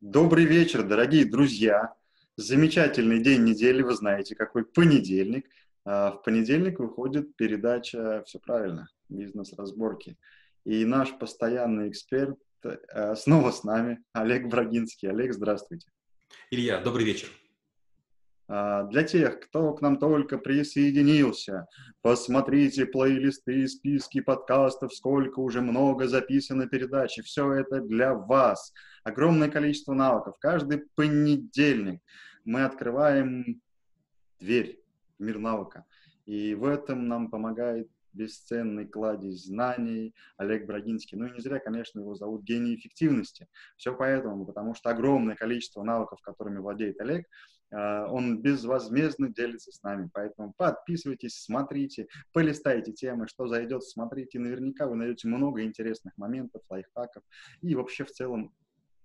Добрый вечер, дорогие друзья. Замечательный день недели, вы знаете, какой понедельник. А, в понедельник выходит передача «Все правильно. Бизнес-разборки». И наш постоянный эксперт э, снова с нами, Олег Брагинский. Олег, здравствуйте. Илья, добрый вечер. А, для тех, кто к нам только присоединился, посмотрите плейлисты и списки подкастов, сколько уже много записано передач. все это для вас. Огромное количество навыков. Каждый понедельник мы открываем дверь в мир навыка. И в этом нам помогает бесценный кладезь знаний Олег Брагинский. Ну и не зря, конечно, его зовут гений эффективности. Все поэтому, потому что огромное количество навыков, которыми владеет Олег, а, он безвозмездно делится с нами. Поэтому подписывайтесь, смотрите, полистайте темы, что зайдет, смотрите. Наверняка вы найдете много интересных моментов, лайфхаков. И вообще в целом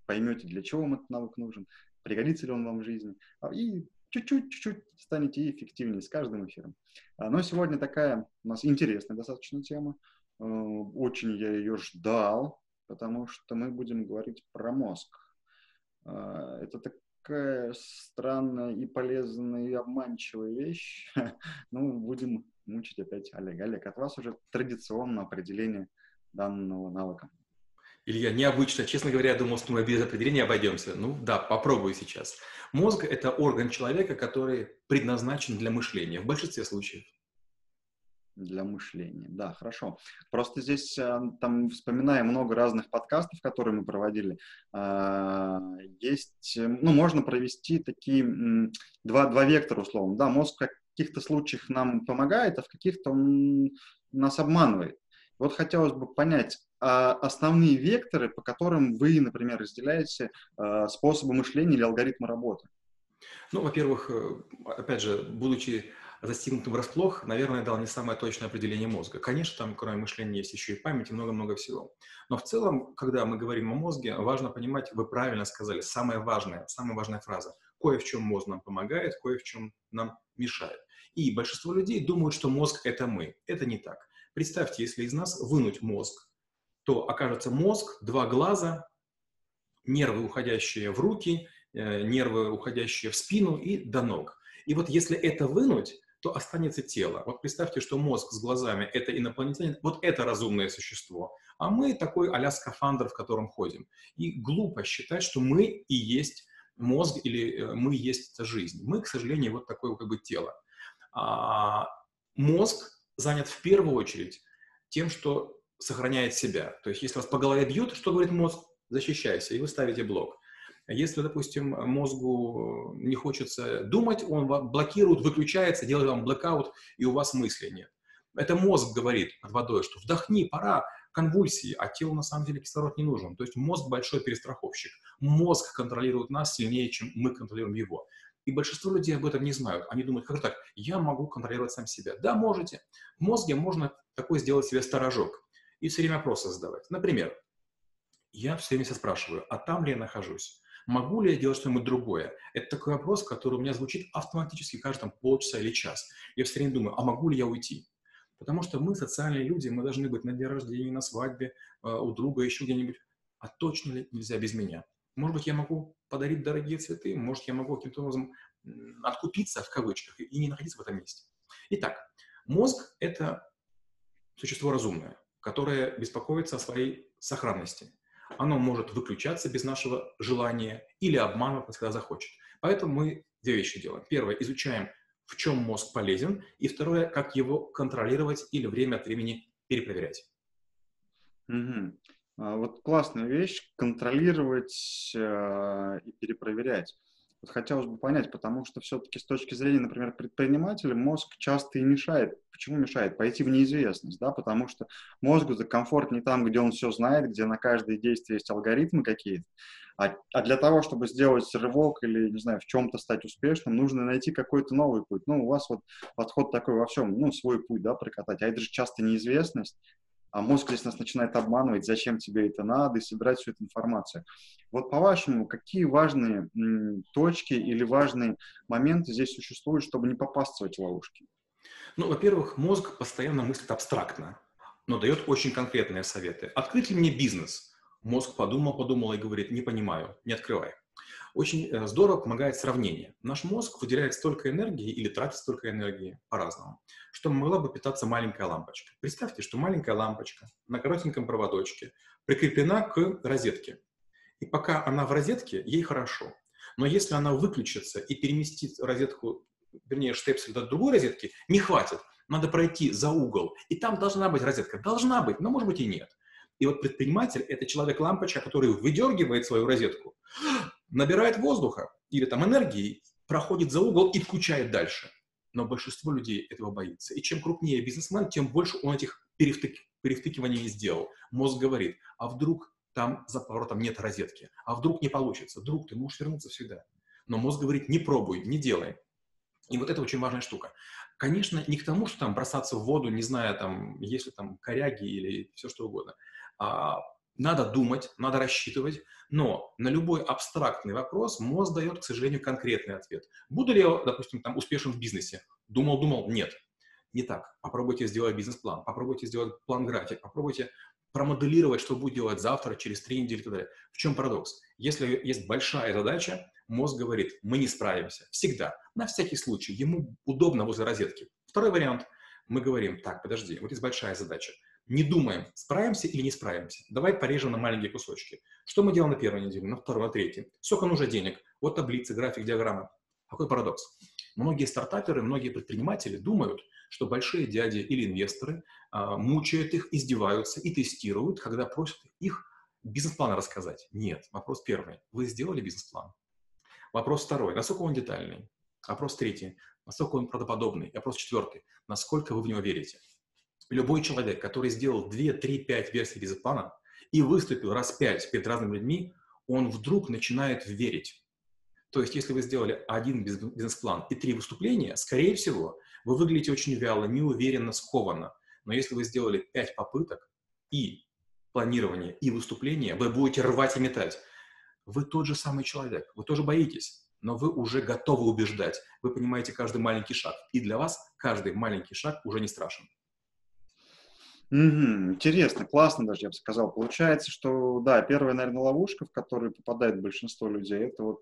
поймете, для чего вам этот навык нужен, пригодится ли он вам в жизни. А, и чуть-чуть, чуть-чуть станете эффективнее с каждым эфиром. А, но сегодня такая у нас интересная достаточно тема. Очень я ее ждал, потому что мы будем говорить про мозг. Это так, такая странная и полезная и обманчивая вещь. ну, будем мучить опять Олег. Олег, от вас уже традиционно определение данного навыка. Илья, необычно. Честно говоря, я думал, что мы без определения обойдемся. Ну да, попробую сейчас. Мозг – это орган человека, который предназначен для мышления в большинстве случаев для мышления. Да, хорошо. Просто здесь э, там, вспоминая много разных подкастов, которые мы проводили, а, есть, э, ну, можно провести такие два, два вектора, условно. Да, мозг в каких-то случаях нам помогает, а в каких-то он нас обманывает. Вот хотелось бы понять, а основные векторы, по которым вы, например, разделяете э, способы мышления или алгоритмы работы? Ну, во-первых, опять же, будучи застигнутым врасплох, наверное, дал не самое точное определение мозга. Конечно, там, кроме мышления, есть еще и память и много-много всего. Но в целом, когда мы говорим о мозге, важно понимать, вы правильно сказали, самая важная, самая важная фраза. Кое в чем мозг нам помогает, кое в чем нам мешает. И большинство людей думают, что мозг — это мы. Это не так. Представьте, если из нас вынуть мозг, то окажется мозг, два глаза, нервы, уходящие в руки, э, нервы, уходящие в спину и до ног. И вот если это вынуть, то останется тело. Вот представьте, что мозг с глазами — это инопланетянин, вот это разумное существо, а мы такой а скафандр, в котором ходим. И глупо считать, что мы и есть мозг или э, мы есть жизнь. Мы, к сожалению, вот такое как бы тело. А мозг занят в первую очередь тем, что сохраняет себя. То есть если вас по голове бьют, что говорит мозг? Защищайся, и вы ставите блок. Если, допустим, мозгу не хочется думать, он блокирует, выключается, делает вам блокаут, и у вас мысли нет. Это мозг говорит под водой, что вдохни, пора, конвульсии, а телу на самом деле кислород не нужен. То есть мозг большой перестраховщик. Мозг контролирует нас сильнее, чем мы контролируем его. И большинство людей об этом не знают. Они думают, как так, я могу контролировать сам себя. Да, можете. В мозге можно такой сделать себе сторожок и все время вопросы задавать. Например, я все время себя спрашиваю, а там ли я нахожусь? Могу ли я делать что-нибудь другое? Это такой вопрос, который у меня звучит автоматически каждый там, полчаса или час. Я все время думаю, а могу ли я уйти? Потому что мы социальные люди, мы должны быть на дне рождения, на свадьбе, э, у друга, еще где-нибудь. А точно ли нельзя без меня? Может быть, я могу подарить дорогие цветы, может, я могу каким-то образом откупиться, в кавычках, и не находиться в этом месте. Итак, мозг — это существо разумное, которое беспокоится о своей сохранности оно может выключаться без нашего желания или обманывать, когда захочет. Поэтому мы две вещи делаем. Первое, изучаем, в чем мозг полезен, и второе, как его контролировать или время от времени перепроверять. Угу. Вот классная вещь — контролировать э, и перепроверять. Вот хотелось бы понять, потому что все-таки с точки зрения, например, предпринимателя, мозг часто и мешает. Почему мешает? Пойти в неизвестность, да, потому что мозгу за комфорт не там, где он все знает, где на каждое действие есть алгоритмы какие-то, а, а для того, чтобы сделать рывок или, не знаю, в чем-то стать успешным, нужно найти какой-то новый путь. Ну, у вас вот подход такой во всем, ну, свой путь, да, прокатать. А это же часто неизвестность, а мозг здесь нас начинает обманывать, зачем тебе это надо, и собирать всю эту информацию. Вот по-вашему, какие важные точки или важные моменты здесь существуют, чтобы не попасться в эти ловушки? Ну, во-первых, мозг постоянно мыслит абстрактно, но дает очень конкретные советы. Открыть ли мне бизнес? Мозг подумал, подумал и говорит, не понимаю, не открывай. Очень э, здорово помогает сравнение. Наш мозг выделяет столько энергии или тратит столько энергии по-разному, что могла бы питаться маленькая лампочка. Представьте, что маленькая лампочка на коротеньком проводочке прикреплена к розетке. И пока она в розетке, ей хорошо. Но если она выключится и переместит розетку, вернее, штепсель до другой розетки, не хватит. Надо пройти за угол. И там должна быть розетка. Должна быть, но может быть и нет. И вот предприниматель – это человек-лампочка, который выдергивает свою розетку, набирает воздуха или там энергии, проходит за угол и включает дальше. Но большинство людей этого боится. И чем крупнее бизнесмен, тем больше он этих перевтык, перевтыкиваний сделал. Мозг говорит, а вдруг там за поворотом нет розетки, а вдруг не получится, вдруг ты можешь вернуться всегда. Но мозг говорит, не пробуй, не делай. И вот это очень важная штука. Конечно, не к тому, что там бросаться в воду, не зная, там, есть ли там коряги или все что угодно. А, надо думать, надо рассчитывать, но на любой абстрактный вопрос мозг дает, к сожалению, конкретный ответ. Буду ли я, допустим, там успешен в бизнесе? Думал, думал, нет. Не так. Попробуйте сделать бизнес-план, попробуйте сделать план-график, попробуйте промоделировать, что будет делать завтра, через три недели и так далее. В чем парадокс? Если есть большая задача, мозг говорит, мы не справимся. Всегда. На всякий случай. Ему удобно возле розетки. Второй вариант. Мы говорим, так, подожди, вот есть большая задача не думаем, справимся или не справимся. Давай порежем на маленькие кусочки. Что мы делаем на первой неделе, на второй, на третьей? Сколько нужно денег? Вот таблицы, график, диаграмма. Какой парадокс? Многие стартаперы, многие предприниматели думают, что большие дяди или инвесторы а, мучают их, издеваются и тестируют, когда просят их бизнес-план рассказать. Нет. Вопрос первый. Вы сделали бизнес-план? Вопрос второй. Насколько он детальный? Вопрос третий. Насколько он правдоподобный? Вопрос четвертый. Насколько вы в него верите? Любой человек, который сделал 2, 3, 5 версий бизнес-плана и выступил раз 5 перед разными людьми, он вдруг начинает верить. То есть, если вы сделали один бизнес-план и три выступления, скорее всего, вы выглядите очень вяло, неуверенно, скованно. Но если вы сделали пять попыток и планирование, и выступление, вы будете рвать и метать. Вы тот же самый человек, вы тоже боитесь, но вы уже готовы убеждать. Вы понимаете каждый маленький шаг. И для вас каждый маленький шаг уже не страшен. Угу, интересно, классно даже, я бы сказал. Получается, что, да, первая, наверное, ловушка, в которую попадает большинство людей, это вот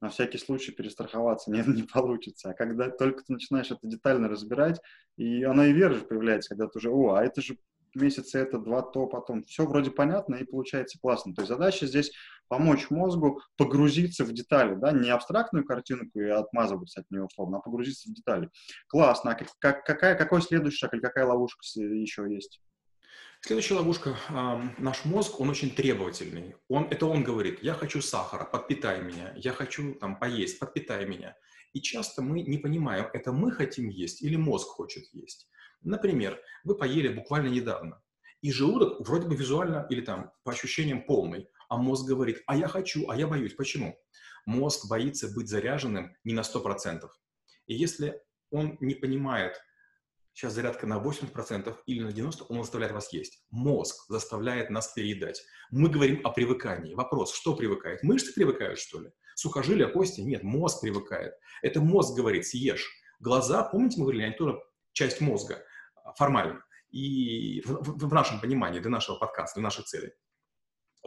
на всякий случай перестраховаться не, не получится. А когда только ты начинаешь это детально разбирать, и она и вера же появляется, когда ты уже, о, а это же месяца это, два то, потом. Все вроде понятно и получается классно. То есть задача здесь помочь мозгу погрузиться в детали, да, не абстрактную картинку и отмазываться от нее условно, а погрузиться в детали. Классно. А как, как, какая, какой следующий шаг или какая ловушка еще есть? Следующая ловушка. Наш мозг, он очень требовательный. Он, это он говорит, я хочу сахара, подпитай меня. Я хочу там поесть, подпитай меня. И часто мы не понимаем, это мы хотим есть или мозг хочет есть. Например, вы поели буквально недавно, и желудок вроде бы визуально или там по ощущениям полный, а мозг говорит, а я хочу, а я боюсь. Почему? Мозг боится быть заряженным не на 100%. И если он не понимает, сейчас зарядка на 80% или на 90%, он заставляет вас есть. Мозг заставляет нас переедать. Мы говорим о привыкании. Вопрос, что привыкает? Мышцы привыкают, что ли? Сухожилия, кости? Нет, мозг привыкает. Это мозг говорит, съешь. Глаза, помните, мы говорили, они тоже часть мозга формально. И в, в, нашем понимании, для нашего подкаста, для нашей цели.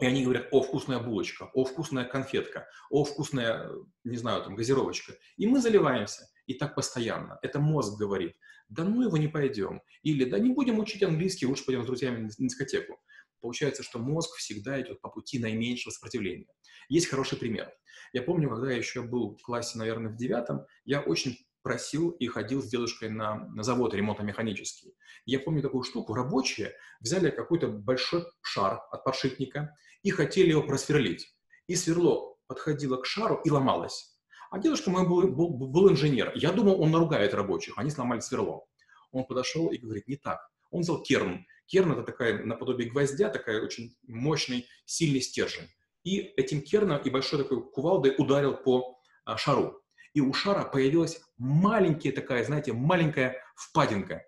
И они говорят, о, вкусная булочка, о, вкусная конфетка, о, вкусная, не знаю, там, газировочка. И мы заливаемся. И так постоянно. Это мозг говорит, да ну его не пойдем. Или да не будем учить английский, лучше пойдем с друзьями на дискотеку. Получается, что мозг всегда идет по пути наименьшего сопротивления. Есть хороший пример. Я помню, когда я еще был в классе, наверное, в девятом, я очень просил и ходил с дедушкой на, на завод ремонтно-механический. Я помню такую штуку. Рабочие взяли какой-то большой шар от подшипника и хотели его просверлить. И сверло подходило к шару и ломалось. А дедушка мой был, был, был инженер. Я думал, он наругает рабочих. Они сломали сверло. Он подошел и говорит, не так. Он взял керн. Керн – это такая наподобие гвоздя, такая очень мощный, сильный стержень. И этим керном и большой такой кувалдой ударил по а, шару и у шара появилась маленькая такая, знаете, маленькая впадинка.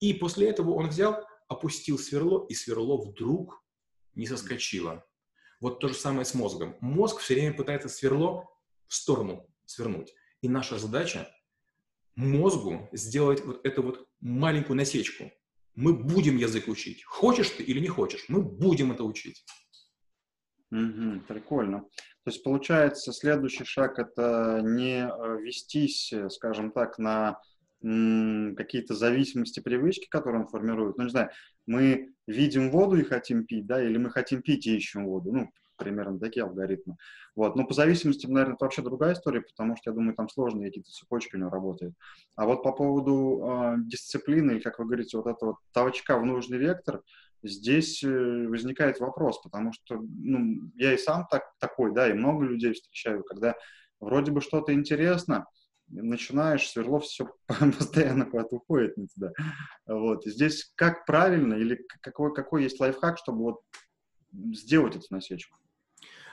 И после этого он взял, опустил сверло, и сверло вдруг не соскочило. Вот то же самое с мозгом. Мозг все время пытается сверло в сторону свернуть. И наша задача мозгу сделать вот эту вот маленькую насечку. Мы будем язык учить. Хочешь ты или не хочешь, мы будем это учить. Угу, прикольно. То есть получается, следующий шаг это не э, вестись, скажем так, на какие-то зависимости, привычки, которые он формирует. Ну, не знаю, мы видим воду и хотим пить, да, или мы хотим пить и ищем воду. Ну, примерно такие алгоритмы. Вот. Но по зависимости, наверное, это вообще другая история, потому что, я думаю, там сложные какие-то цепочки у него работают. А вот по поводу э, дисциплины, как вы говорите, вот этого толчка в нужный вектор, здесь э, возникает вопрос, потому что ну, я и сам так, такой, да, и много людей встречаю, когда вроде бы что-то интересно, начинаешь, Сверлов все постоянно куда-то уходит не туда. Вот. И здесь как правильно или какой, какой есть лайфхак, чтобы вот сделать эту насечку?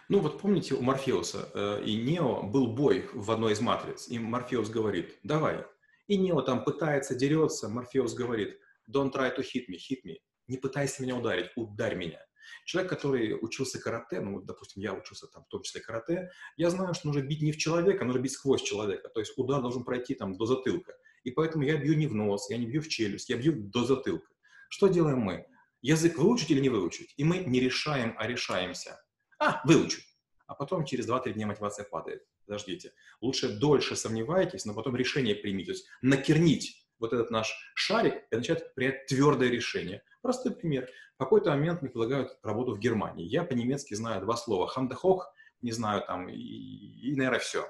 Ну вот помните, у Морфеуса э, и Нео был бой в одной из матриц, и Морфеус говорит, давай. И Нео там пытается, дерется, Морфеус говорит, don't try to hit me, hit me. Не пытайся меня ударить, ударь меня. Человек, который учился карате, ну, допустим, я учился там в том числе карате, я знаю, что нужно бить не в человека, нужно бить сквозь человека. То есть удар должен пройти там до затылка. И поэтому я бью не в нос, я не бью в челюсть, я бью до затылка. Что делаем мы? Язык выучить или не выучить? И мы не решаем, а решаемся. А, выучу. А потом через 2-3 дня мотивация падает. Подождите. Лучше дольше сомневайтесь, но потом решение примите. То есть накернить вот этот наш шарик и начать принять твердое решение. Простой пример. В какой-то момент мне предлагают работу в Германии. Я по-немецки знаю два слова. Хандахок, не знаю там, и, и, наверное, все.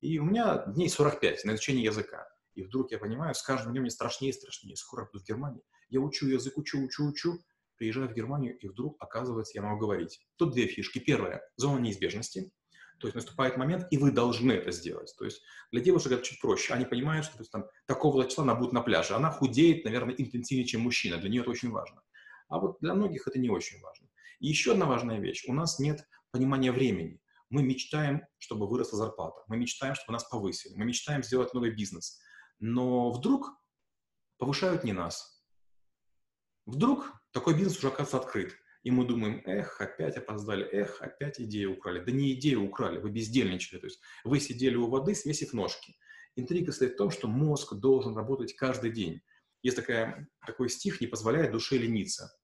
И у меня дней 45 на изучение языка. И вдруг я понимаю, с каждым днем мне страшнее и страшнее. Скоро буду в Германии. Я учу язык, учу, учу, учу приезжаю в Германию, и вдруг, оказывается, я могу говорить. Тут две фишки. Первая – зона неизбежности. То есть наступает момент, и вы должны это сделать. То есть для девушек это чуть проще. Они понимают, что то есть, там, такого числа она будет на пляже. Она худеет, наверное, интенсивнее, чем мужчина. Для нее это очень важно. А вот для многих это не очень важно. И еще одна важная вещь. У нас нет понимания времени. Мы мечтаем, чтобы выросла зарплата. Мы мечтаем, чтобы нас повысили. Мы мечтаем сделать новый бизнес. Но вдруг повышают не нас. Вдруг такой бизнес уже, оказывается, открыт. И мы думаем, эх, опять опоздали, эх, опять идею украли. Да не идею украли, вы бездельничали. То есть вы сидели у воды, свесив ножки. Интрига стоит в том, что мозг должен работать каждый день. Есть такая, такой стих «не позволяет душе лениться».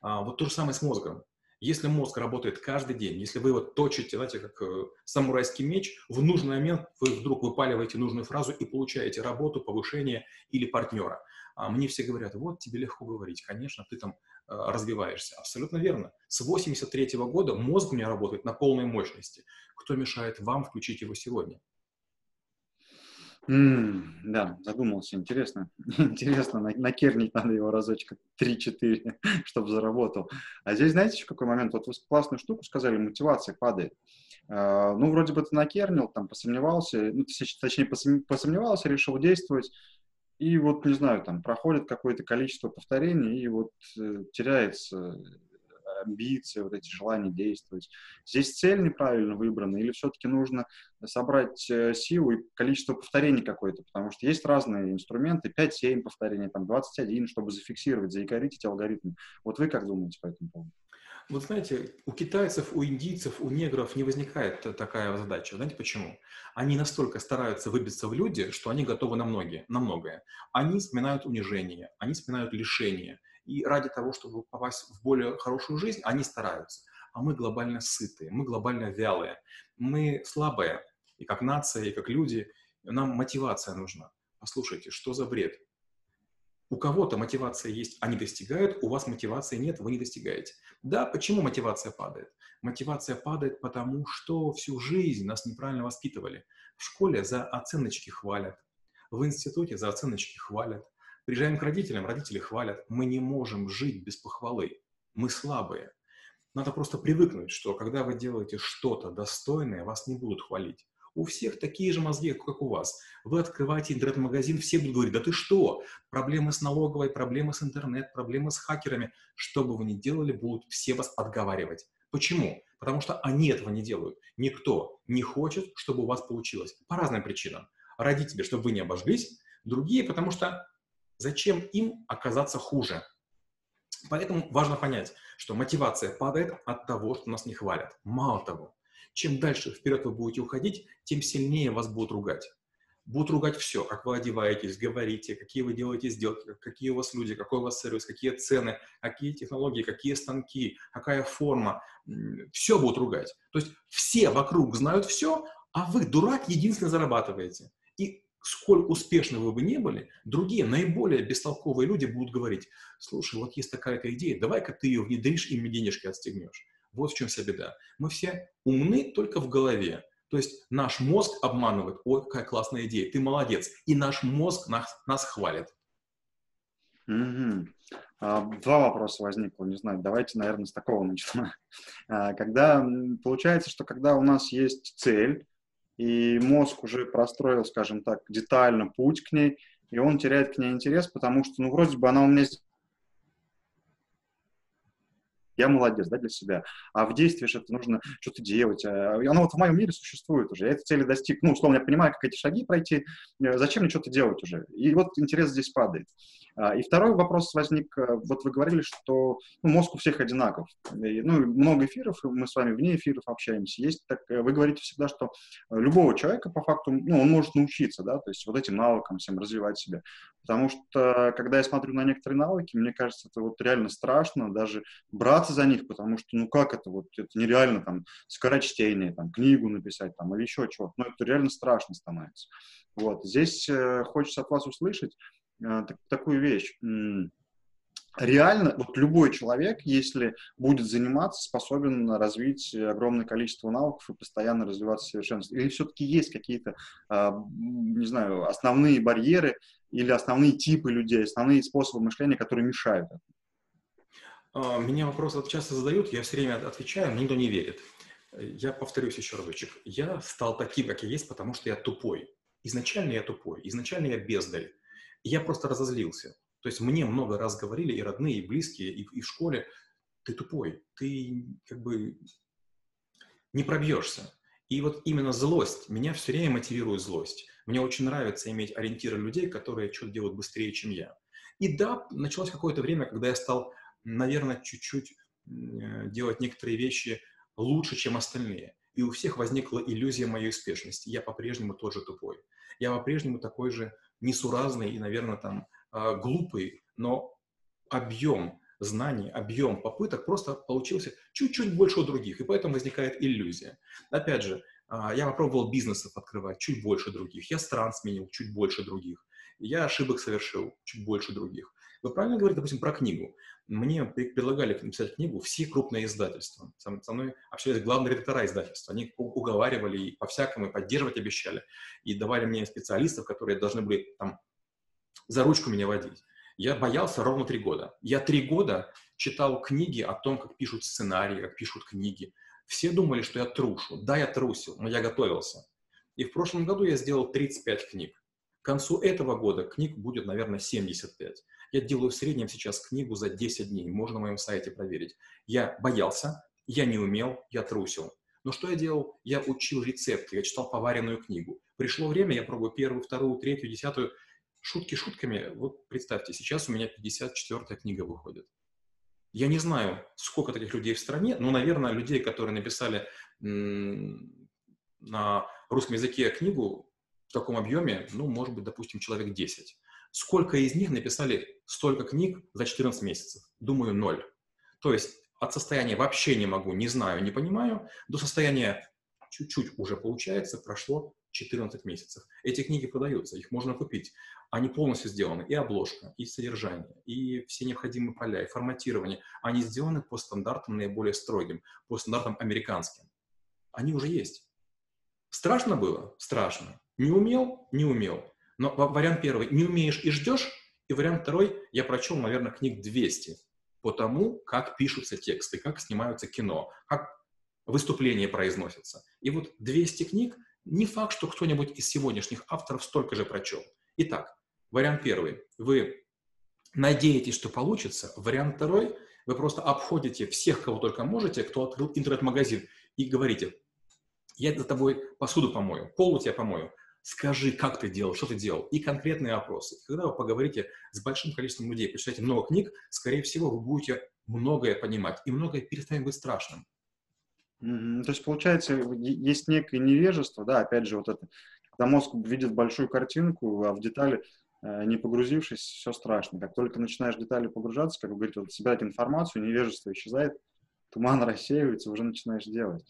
А, вот то же самое с мозгом. Если мозг работает каждый день, если вы его точите, знаете, как э, самурайский меч, в нужный момент вы вдруг выпаливаете нужную фразу и получаете работу, повышение или партнера. А мне все говорят, вот тебе легко говорить, конечно, ты там э, развиваешься. Абсолютно верно. С 83 -го года мозг у меня работает на полной мощности. Кто мешает вам включить его сегодня? Mm, да, задумался, интересно. Интересно, накернить надо его разочка 3-4, чтобы заработал. А здесь, знаете, в какой момент? Вот вы классную штуку сказали, мотивация падает. Uh, ну, вроде бы ты накернил, там, посомневался, ну, точнее, посомневался, решил действовать, и вот, не знаю, там проходит какое-то количество повторений, и вот э, теряется амбиции, вот эти желания действовать. Здесь цель неправильно выбрана, или все-таки нужно собрать э, силу и количество повторений какое-то, потому что есть разные инструменты, 5-7 повторений, там 21, чтобы зафиксировать, заикарить эти алгоритмы. Вот вы как думаете по этому поводу? Вот знаете, у китайцев, у индийцев, у негров не возникает такая задача. Знаете почему? Они настолько стараются выбиться в люди, что они готовы на, многие, на многое. Они вспоминают унижение, они вспоминают лишение. И ради того, чтобы попасть в более хорошую жизнь, они стараются. А мы глобально сытые, мы глобально вялые, мы слабые. И как нация, и как люди, нам мотивация нужна. Послушайте, что за бред? У кого-то мотивация есть, они достигают, у вас мотивации нет, вы не достигаете. Да, почему мотивация падает? Мотивация падает потому, что всю жизнь нас неправильно воспитывали. В школе за оценочки хвалят, в институте за оценочки хвалят. Приезжаем к родителям, родители хвалят. Мы не можем жить без похвалы. Мы слабые. Надо просто привыкнуть, что когда вы делаете что-то достойное, вас не будут хвалить. У всех такие же мозги, как у вас. Вы открываете интернет-магазин, все будут говорить, да ты что? Проблемы с налоговой, проблемы с интернет, проблемы с хакерами. Что бы вы ни делали, будут все вас отговаривать. Почему? Потому что они этого не делают. Никто не хочет, чтобы у вас получилось. По разным причинам. Родители, чтобы вы не обожглись. Другие, потому что зачем им оказаться хуже? Поэтому важно понять, что мотивация падает от того, что нас не хвалят. Мало того, чем дальше вперед вы будете уходить, тем сильнее вас будут ругать. будут ругать все, как вы одеваетесь, говорите, какие вы делаете сделки, какие у вас люди, какой у вас сервис, какие цены, какие технологии, какие станки, какая форма. Все будут ругать. То есть все вокруг знают все, а вы, дурак, единственно зарабатываете. И сколь успешны вы бы не были, другие, наиболее бестолковые люди будут говорить, слушай, вот есть такая-то идея, давай-ка ты ее внедришь и мне денежки отстегнешь. Вот в чем вся беда. Мы все умны только в голове. То есть наш мозг обманывает, ой, какая классная идея, ты молодец. И наш мозг нас, нас хвалит. Угу. Два вопроса возникло, не знаю, давайте, наверное, с такого начнем. А, когда, получается, что когда у нас есть цель, и мозг уже простроил, скажем так, детально путь к ней, и он теряет к ней интерес, потому что, ну, вроде бы она у меня я молодец, да, для себя. А в действии же это нужно что-то делать. А, оно вот в моем мире существует уже. Я этой цели достиг. Ну, условно, я понимаю, как эти шаги пройти. Э, зачем мне что-то делать уже? И вот интерес здесь падает. А, и второй вопрос возник, э, вот вы говорили, что ну, мозг у всех одинаков. И, ну, много эфиров, мы с вами вне эфиров общаемся. Есть так, э, вы говорите всегда, что любого человека по факту, ну, он может научиться, да, то есть вот этим навыкам всем развивать себя. Потому что, когда я смотрю на некоторые навыки, мне кажется, это вот реально страшно даже браться за них, потому что, ну, как это вот, это нереально там скорочтение, там, книгу написать там или еще чего-то, ну, это реально страшно становится. Вот, здесь э, хочется от вас услышать, Э, такую вещь. Реально, вот любой человек, если будет заниматься, способен развить огромное количество навыков и постоянно развиваться в. Или все-таки есть какие-то, а, не знаю, основные барьеры или основные типы людей, основные способы мышления, которые мешают этому? А, меня вопросы часто задают, я все время отвечаю, но никто не верит. Я повторюсь еще разочек. Я стал таким, как я есть, потому что я тупой. Изначально я тупой, изначально я бездарь. Я просто разозлился. То есть мне много раз говорили и родные, и близкие, и, и в школе, ты тупой, ты как бы не пробьешься. И вот именно злость, меня все время мотивирует злость. Мне очень нравится иметь ориентиры людей, которые что-то делают быстрее, чем я. И да, началось какое-то время, когда я стал, наверное, чуть-чуть э, делать некоторые вещи лучше, чем остальные. И у всех возникла иллюзия моей успешности. Я по-прежнему тот же тупой. Я по-прежнему такой же несуразный и, наверное, там а, глупый, но объем знаний, объем попыток просто получился чуть-чуть больше у других, и поэтому возникает иллюзия. Опять же, а, я попробовал бизнесов открывать чуть больше других, я стран сменил чуть больше других, я ошибок совершил чуть больше других. Вы правильно говорите, допустим, про книгу. Мне предлагали написать книгу все крупные издательства. Со, мной общались главные редактора издательства. Они уговаривали и по-всякому, и поддерживать обещали. И давали мне специалистов, которые должны были там за ручку меня водить. Я боялся ровно три года. Я три года читал книги о том, как пишут сценарии, как пишут книги. Все думали, что я трушу. Да, я трусил, но я готовился. И в прошлом году я сделал 35 книг. К концу этого года книг будет, наверное, 75. Я делаю в среднем сейчас книгу за 10 дней, можно на моем сайте проверить. Я боялся, я не умел, я трусил. Но что я делал? Я учил рецепты, я читал поваренную книгу. Пришло время, я пробую первую, вторую, третью, десятую. Шутки шутками. Вот представьте, сейчас у меня 54-я книга выходит. Я не знаю, сколько таких людей в стране, но, наверное, людей, которые написали на русском языке книгу в таком объеме, ну, может быть, допустим, человек 10. Сколько из них написали столько книг за 14 месяцев? Думаю, ноль. То есть от состояния вообще не могу, не знаю, не понимаю, до состояния чуть-чуть уже получается, прошло 14 месяцев. Эти книги продаются, их можно купить. Они полностью сделаны, и обложка, и содержание, и все необходимые поля, и форматирование. Они сделаны по стандартам наиболее строгим, по стандартам американским. Они уже есть. Страшно было? Страшно. Не умел? Не умел. Но вариант первый – не умеешь и ждешь, и вариант второй – я прочел, наверное, книг 200 по тому, как пишутся тексты, как снимаются кино, как выступления произносятся. И вот 200 книг – не факт, что кто-нибудь из сегодняшних авторов столько же прочел. Итак, вариант первый – вы надеетесь, что получится. Вариант второй – вы просто обходите всех, кого только можете, кто открыл интернет-магазин, и говорите, я за тобой посуду помою, пол у тебя помою, скажи, как ты делал, что ты делал, и конкретные вопросы. Когда вы поговорите с большим количеством людей, прочитаете много книг, скорее всего, вы будете многое понимать, и многое перестанет быть страшным. То есть, получается, есть некое невежество, да, опять же, вот это Когда мозг видит большую картинку, а в детали э, не погрузившись, все страшно. Как только начинаешь в детали погружаться, как вы говорите, вот собирать информацию, невежество исчезает, туман рассеивается, уже начинаешь делать.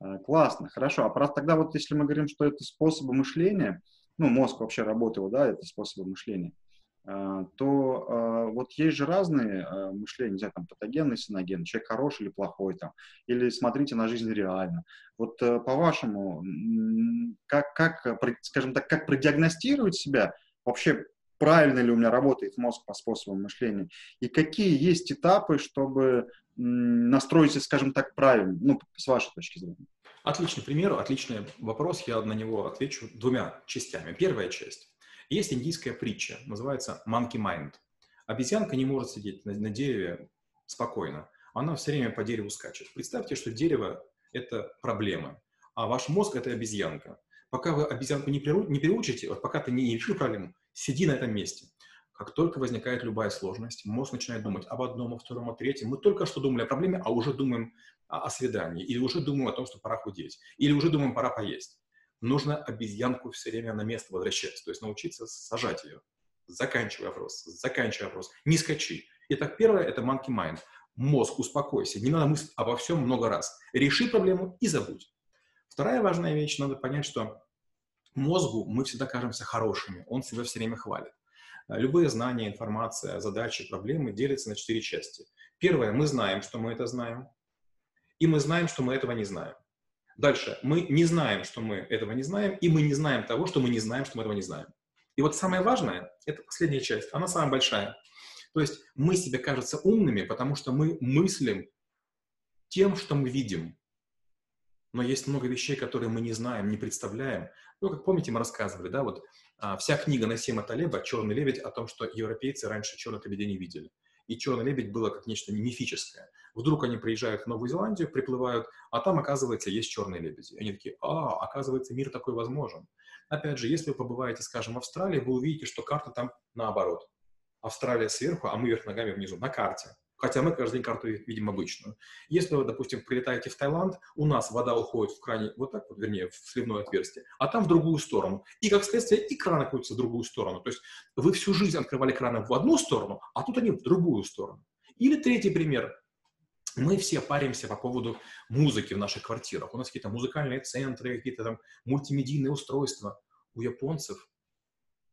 Э, классно, хорошо. А про, тогда вот если мы говорим, что это способы мышления, ну, мозг вообще работает, да, это способы мышления, э, то вот есть же разные мышления, не знаю, там, патогенный, синогенный, человек хороший или плохой, там, или смотрите на жизнь реально. Вот по-вашему, как, как, скажем так, как продиагностировать себя, вообще правильно ли у меня работает мозг по способам мышления, и какие есть этапы, чтобы настроить, скажем так, правильно, ну, с вашей точки зрения. Отличный пример, отличный вопрос, я на него отвечу двумя частями. Первая часть. Есть индийская притча, называется monkey mind. Обезьянка не может сидеть на, на дереве спокойно, она все время по дереву скачет. Представьте, что дерево – это проблема, а ваш мозг – это обезьянка. Пока вы обезьянку не, приру, не приучите, вот пока ты не решил проблему, сиди на этом месте. Как только возникает любая сложность, мозг начинает думать об одном, о втором, о третьем. Мы только что думали о проблеме, а уже думаем о, свидании, или уже думаем о том, что пора худеть, или уже думаем, пора поесть. Нужно обезьянку все время на место возвращать, то есть научиться сажать ее. Заканчивай вопрос, заканчивай вопрос, не скачи. Итак, первое – это monkey mind. Мозг, успокойся, не надо мыслить обо всем много раз. Реши проблему и забудь. Вторая важная вещь, надо понять, что мозгу мы всегда кажемся хорошими, он себя все время хвалит. Э, любые знания, информация, задачи, проблемы делятся на четыре части. Первое, мы знаем, что мы это знаем, и мы знаем, что мы этого не знаем. Дальше, мы не знаем, что мы этого не знаем, и мы не знаем того, что мы не знаем, что мы этого не знаем. И вот самое важное, это последняя часть, она самая большая. То есть мы себе кажется умными, потому что мы мыслим тем, что мы видим. Но есть много вещей, которые мы не знаем, не представляем. Ну, как помните, мы рассказывали, да, вот а, вся книга Насима Талеба «Черный лебедь» о том, что европейцы раньше черных лебедей не видели. И черный лебедь было как нечто мифическое. Вдруг они приезжают в Новую Зеландию, приплывают, а там, оказывается, есть черные лебеди. Они такие, а, оказывается, мир такой возможен. Опять же, если вы побываете, скажем, в Австралии, вы увидите, что карта там наоборот. Австралия сверху, а мы вверх ногами внизу, на карте. Хотя мы каждый день карту видим обычную. Если вы, допустим, прилетаете в Таиланд, у нас вода уходит в кране вот так вот, вернее, в сливное отверстие, а там в другую сторону. И, как следствие, и краны крутятся в другую сторону. То есть вы всю жизнь открывали краны в одну сторону, а тут они в другую сторону. Или третий пример. Мы все паримся по поводу музыки в наших квартирах. У нас какие-то музыкальные центры, какие-то там мультимедийные устройства. У японцев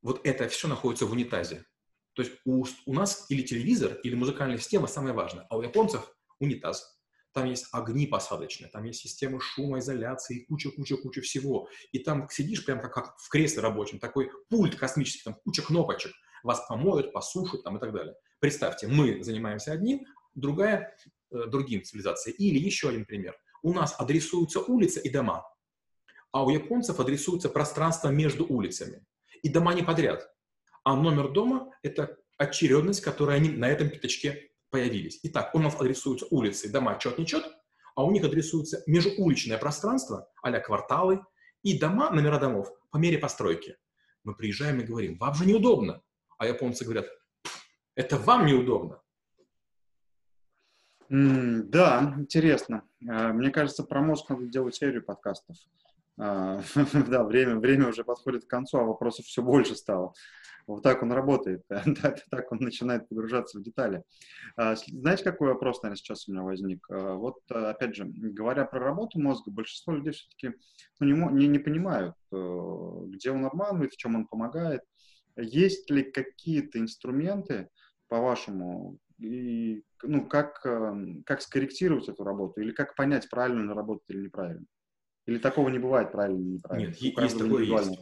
вот это все находится в унитазе. То есть у, у нас или телевизор, или музыкальная система самое важное, а у японцев унитаз. Там есть огни посадочные, там есть система шумоизоляции, куча-куча-куча всего. И там сидишь прям как, как в кресле рабочем, такой пульт космический, там куча кнопочек. Вас помоют, посушат там и так далее. Представьте, мы занимаемся одним, другая э, другим цивилизацией. Или еще один пример. У нас адресуются улицы и дома, а у японцев адресуется пространство между улицами. И дома не подряд а номер дома – это очередность, которой они на этом пятачке появились. Итак, у нас адресуются улицы, дома чет-нечет, а у них адресуется межууличное пространство, а кварталы, и дома, номера домов по мере постройки. Мы приезжаем и говорим, вам же неудобно. А японцы говорят, это вам неудобно. Mm, да, интересно. А, мне кажется, про мозг надо делать серию подкастов. А, да, время, время уже подходит к концу, а вопросов все больше стало. Вот так он работает, так, он начинает погружаться в детали. А, знаете, какой вопрос, наверное, сейчас у меня возник? А, вот, опять же, говоря про работу мозга, большинство людей все-таки ну, не, не, не понимают, э, где он обманывает, в чем он помогает. Есть ли какие-то инструменты, по-вашему, и, ну, как, эм, как скорректировать эту работу, или как понять, правильно она работает или неправильно? Или такого не бывает, правильно или неправильно? Нет, есть такое есть.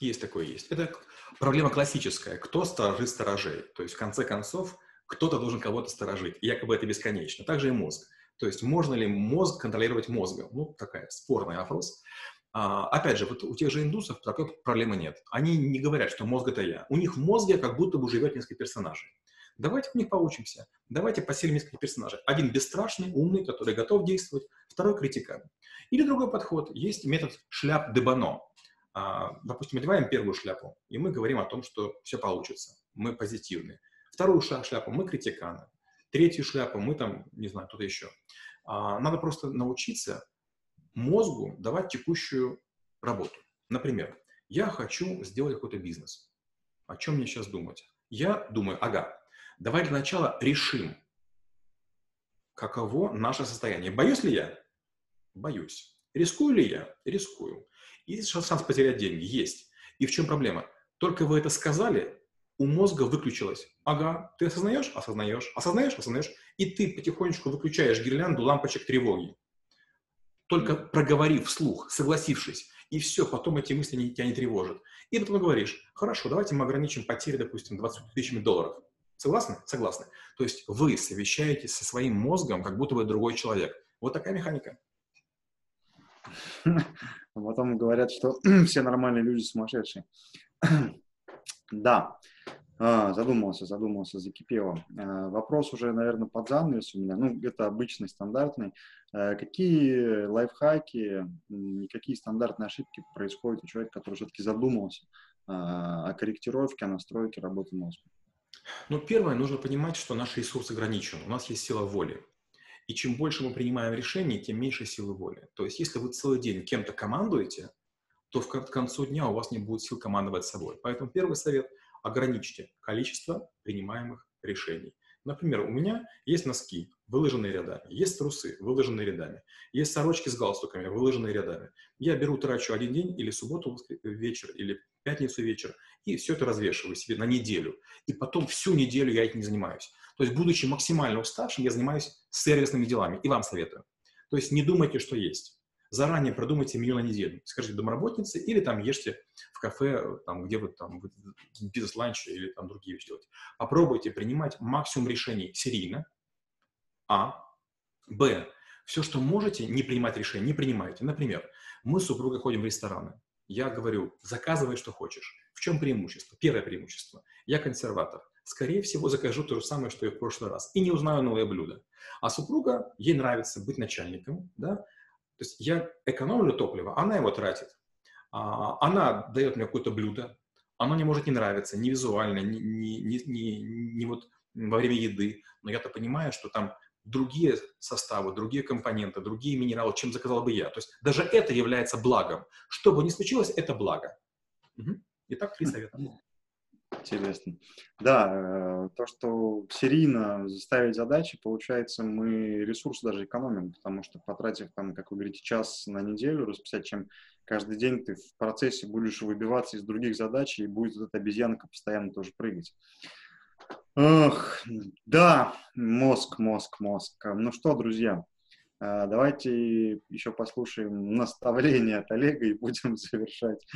Есть такое есть. Это проблема классическая. Кто сторожит сторожей? То есть, в конце концов, кто-то должен кого-то сторожить. И якобы это бесконечно. Также и мозг. То есть, можно ли мозг контролировать мозгом? Ну, такая спорный вопрос. А, опять же, вот у тех же индусов такой проблемы нет. Они не говорят, что мозг это я. У них в мозге как будто бы живет несколько персонажей. Давайте у них поучимся. Давайте поселим несколько персонажей. Один бесстрашный, умный, который готов действовать. Второй критикан. Или другой подход. Есть метод шляп Дебано. А, допустим, одеваем первую шляпу, и мы говорим о том, что все получится, мы позитивны. Вторую шляпу мы критиканы. Третью шляпу мы там, не знаю, кто-то еще. А, надо просто научиться мозгу давать текущую работу. Например, Я хочу сделать какой-то бизнес. О чем мне сейчас думать? Я думаю, ага, давай для начала решим, каково наше состояние. Боюсь ли я? Боюсь. Рискую ли я? Рискую. Есть шанс потерять деньги? Есть. И в чем проблема? Только вы это сказали, у мозга выключилось. Ага, ты осознаешь? Осознаешь. Осознаешь? Осознаешь. И ты потихонечку выключаешь гирлянду лампочек тревоги. Только проговорив вслух, согласившись, и все, потом эти мысли не, тебя не тревожат. И потом говоришь, хорошо, давайте мы ограничим потери, допустим, 20 тысячами долларов. Согласны? Согласны. То есть вы совещаетесь со своим мозгом, как будто вы другой человек. Вот такая механика. Потом говорят, что все нормальные люди сумасшедшие. Да, а, задумался, задумался, закипело. А, вопрос уже, наверное, под занавес у меня. Ну, это обычный, стандартный. А, какие лайфхаки, какие стандартные ошибки происходят у человека, который все-таки задумался о корректировке, о настройке работы мозга? Ну, первое, нужно понимать, что наш ресурс ограничен. У нас есть сила воли. И чем больше мы принимаем решений, тем меньше силы воли. То есть, если вы целый день кем-то командуете, то в концу дня у вас не будет сил командовать собой. Поэтому первый совет – ограничьте количество принимаемых решений. Например, у меня есть носки, выложенные рядами, есть трусы, выложенные рядами, есть сорочки с галстуками, выложенные рядами. Я беру, трачу один день или субботу вечер, или пятницу вечер, и все это развешиваю себе на неделю. И потом всю неделю я этим не занимаюсь. То есть, будучи максимально уставшим, я занимаюсь сервисными делами, и вам советую. То есть, не думайте, что есть. Заранее продумайте меню на неделю. Скажите домработнице или там ешьте в кафе, там, где вы там бизнес-ланч или там другие вещи делаете. Попробуйте принимать максимум решений серийно. А. Б. Все, что можете не принимать решения, не принимайте. Например, мы с супругой ходим в рестораны. Я говорю, заказывай, что хочешь. В чем преимущество? Первое преимущество. Я консерватор. Скорее всего, закажу то же самое, что и в прошлый раз. И не узнаю новое блюдо. А супруга, ей нравится быть начальником, да, то есть я экономлю топливо, она его тратит. А, она дает мне какое-то блюдо, оно мне может не нравиться ни визуально, ни, ни, ни, ни вот во время еды, но я-то понимаю, что там другие составы, другие компоненты, другие минералы, чем заказал бы я. То есть даже это является благом. Что бы ни случилось, это благо. Угу. Итак, три совета. Интересно. Да, э, то, что серийно заставить задачи, получается, мы ресурсы даже экономим, потому что потратив там, как вы говорите, час на неделю расписать, чем каждый день ты в процессе будешь выбиваться из других задач, и будет вот эта обезьянка постоянно тоже прыгать. Ох, да, мозг, мозг, мозг. Ну что, друзья, э, давайте еще послушаем наставления от Олега и будем завершать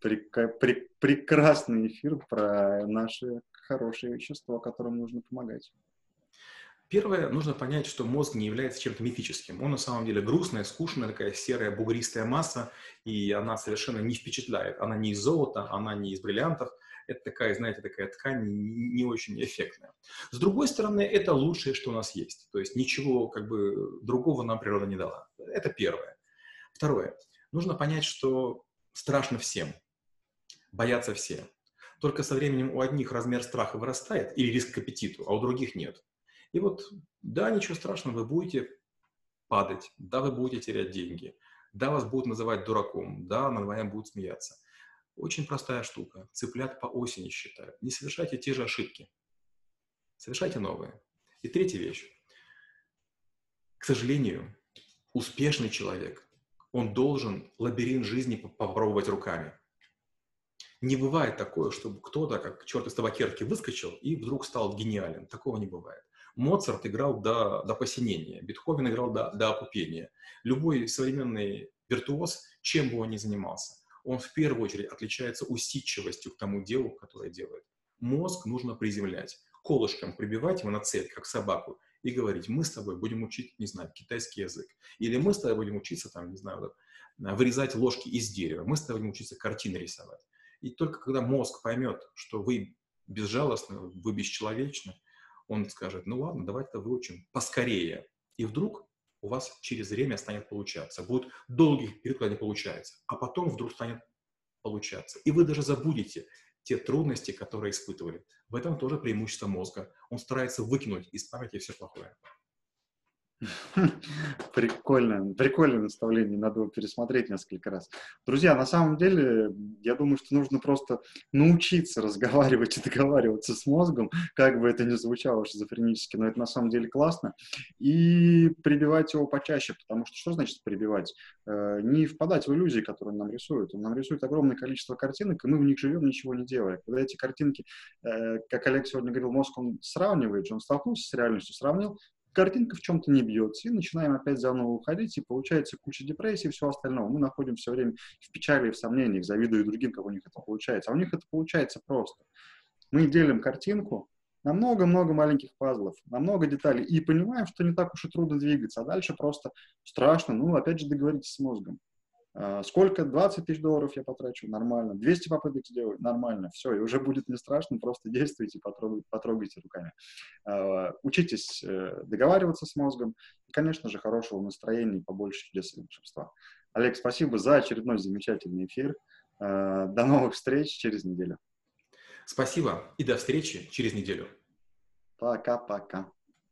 прек- прекрасный эфир про наши хорошие вещества, которым нужно помогать. Первое, нужно понять, что мозг не является чем-то мифическим. Он на самом деле грустная, скучная, такая серая, бугристая масса, и она совершенно не впечатляет. Она не из золота, она не из бриллиантов. Это такая, знаете, такая ткань не очень эффектная. С другой стороны, это лучшее, что у нас есть. То есть ничего как бы другого нам природа не дала. Это первое. Второе. Нужно понять, что страшно всем боятся все. Только со временем у одних размер страха вырастает или риск к аппетиту, а у других нет. И вот, да, ничего страшного, вы будете падать, да, вы будете терять деньги, да, вас будут называть дураком, да, над вами будут смеяться. Очень простая штука. Цыплят по осени считают. Не совершайте те же ошибки. Совершайте новые. И третья вещь. К сожалению, успешный человек, он должен лабиринт жизни попробовать руками. Не бывает такое, чтобы кто-то, как черт из табакерки, выскочил и вдруг стал гениален. Такого не бывает. Моцарт играл до, до посинения, Бетховен играл до, до опупения. Любой современный виртуоз, чем бы он ни занимался, он в первую очередь отличается усидчивостью к тому делу, которое делает. Мозг нужно приземлять, колышком прибивать его на цепь, как собаку, и говорить, мы с тобой будем учить, не знаю, китайский язык. Или мы с тобой будем учиться, там, не знаю, вырезать ложки из дерева. Мы с тобой будем учиться картины рисовать. И только когда мозг поймет, что вы безжалостны, вы бесчеловечны, он скажет, ну ладно, давайте-то выучим поскорее. И вдруг у вас через время станет получаться. Будет долгий период, когда не получается, а потом вдруг станет получаться. И вы даже забудете те трудности, которые испытывали. В этом тоже преимущество мозга. Он старается выкинуть из памяти все плохое. Прикольное, прикольное наставление, надо его пересмотреть несколько раз. Друзья, на самом деле, я думаю, что нужно просто научиться разговаривать и договариваться с мозгом, как бы это ни звучало шизофренически, но это на самом деле классно, и прибивать его почаще, потому что что значит прибивать? Э, не впадать в иллюзии, которые он нам рисует. Он нам рисует огромное количество картинок, и мы в них живем, ничего не делая. Когда эти картинки, э, как Олег сегодня говорил, мозг он сравнивает, он столкнулся с реальностью, сравнил, картинка в чем-то не бьется, и начинаем опять заново уходить, и получается куча депрессии и все остальное. Мы находим все время в печали, в сомнениях, завидуя другим, как у них это получается. А у них это получается просто. Мы делим картинку на много-много маленьких пазлов, на много деталей, и понимаем, что не так уж и трудно двигаться, а дальше просто страшно, ну, опять же, договоритесь с мозгом. А, сколько? 20 тысяч долларов я потрачу? Нормально. 200 попыток сделать? Нормально. Все, и уже будет не страшно, просто действуйте, потрогайте, потрогайте руками. А, учитесь э, договариваться с мозгом. И, конечно же, хорошего настроения и побольше чудес и волшебства. Олег, спасибо за очередной замечательный эфир. А, до новых встреч через неделю. Спасибо и до встречи через неделю. Пока-пока.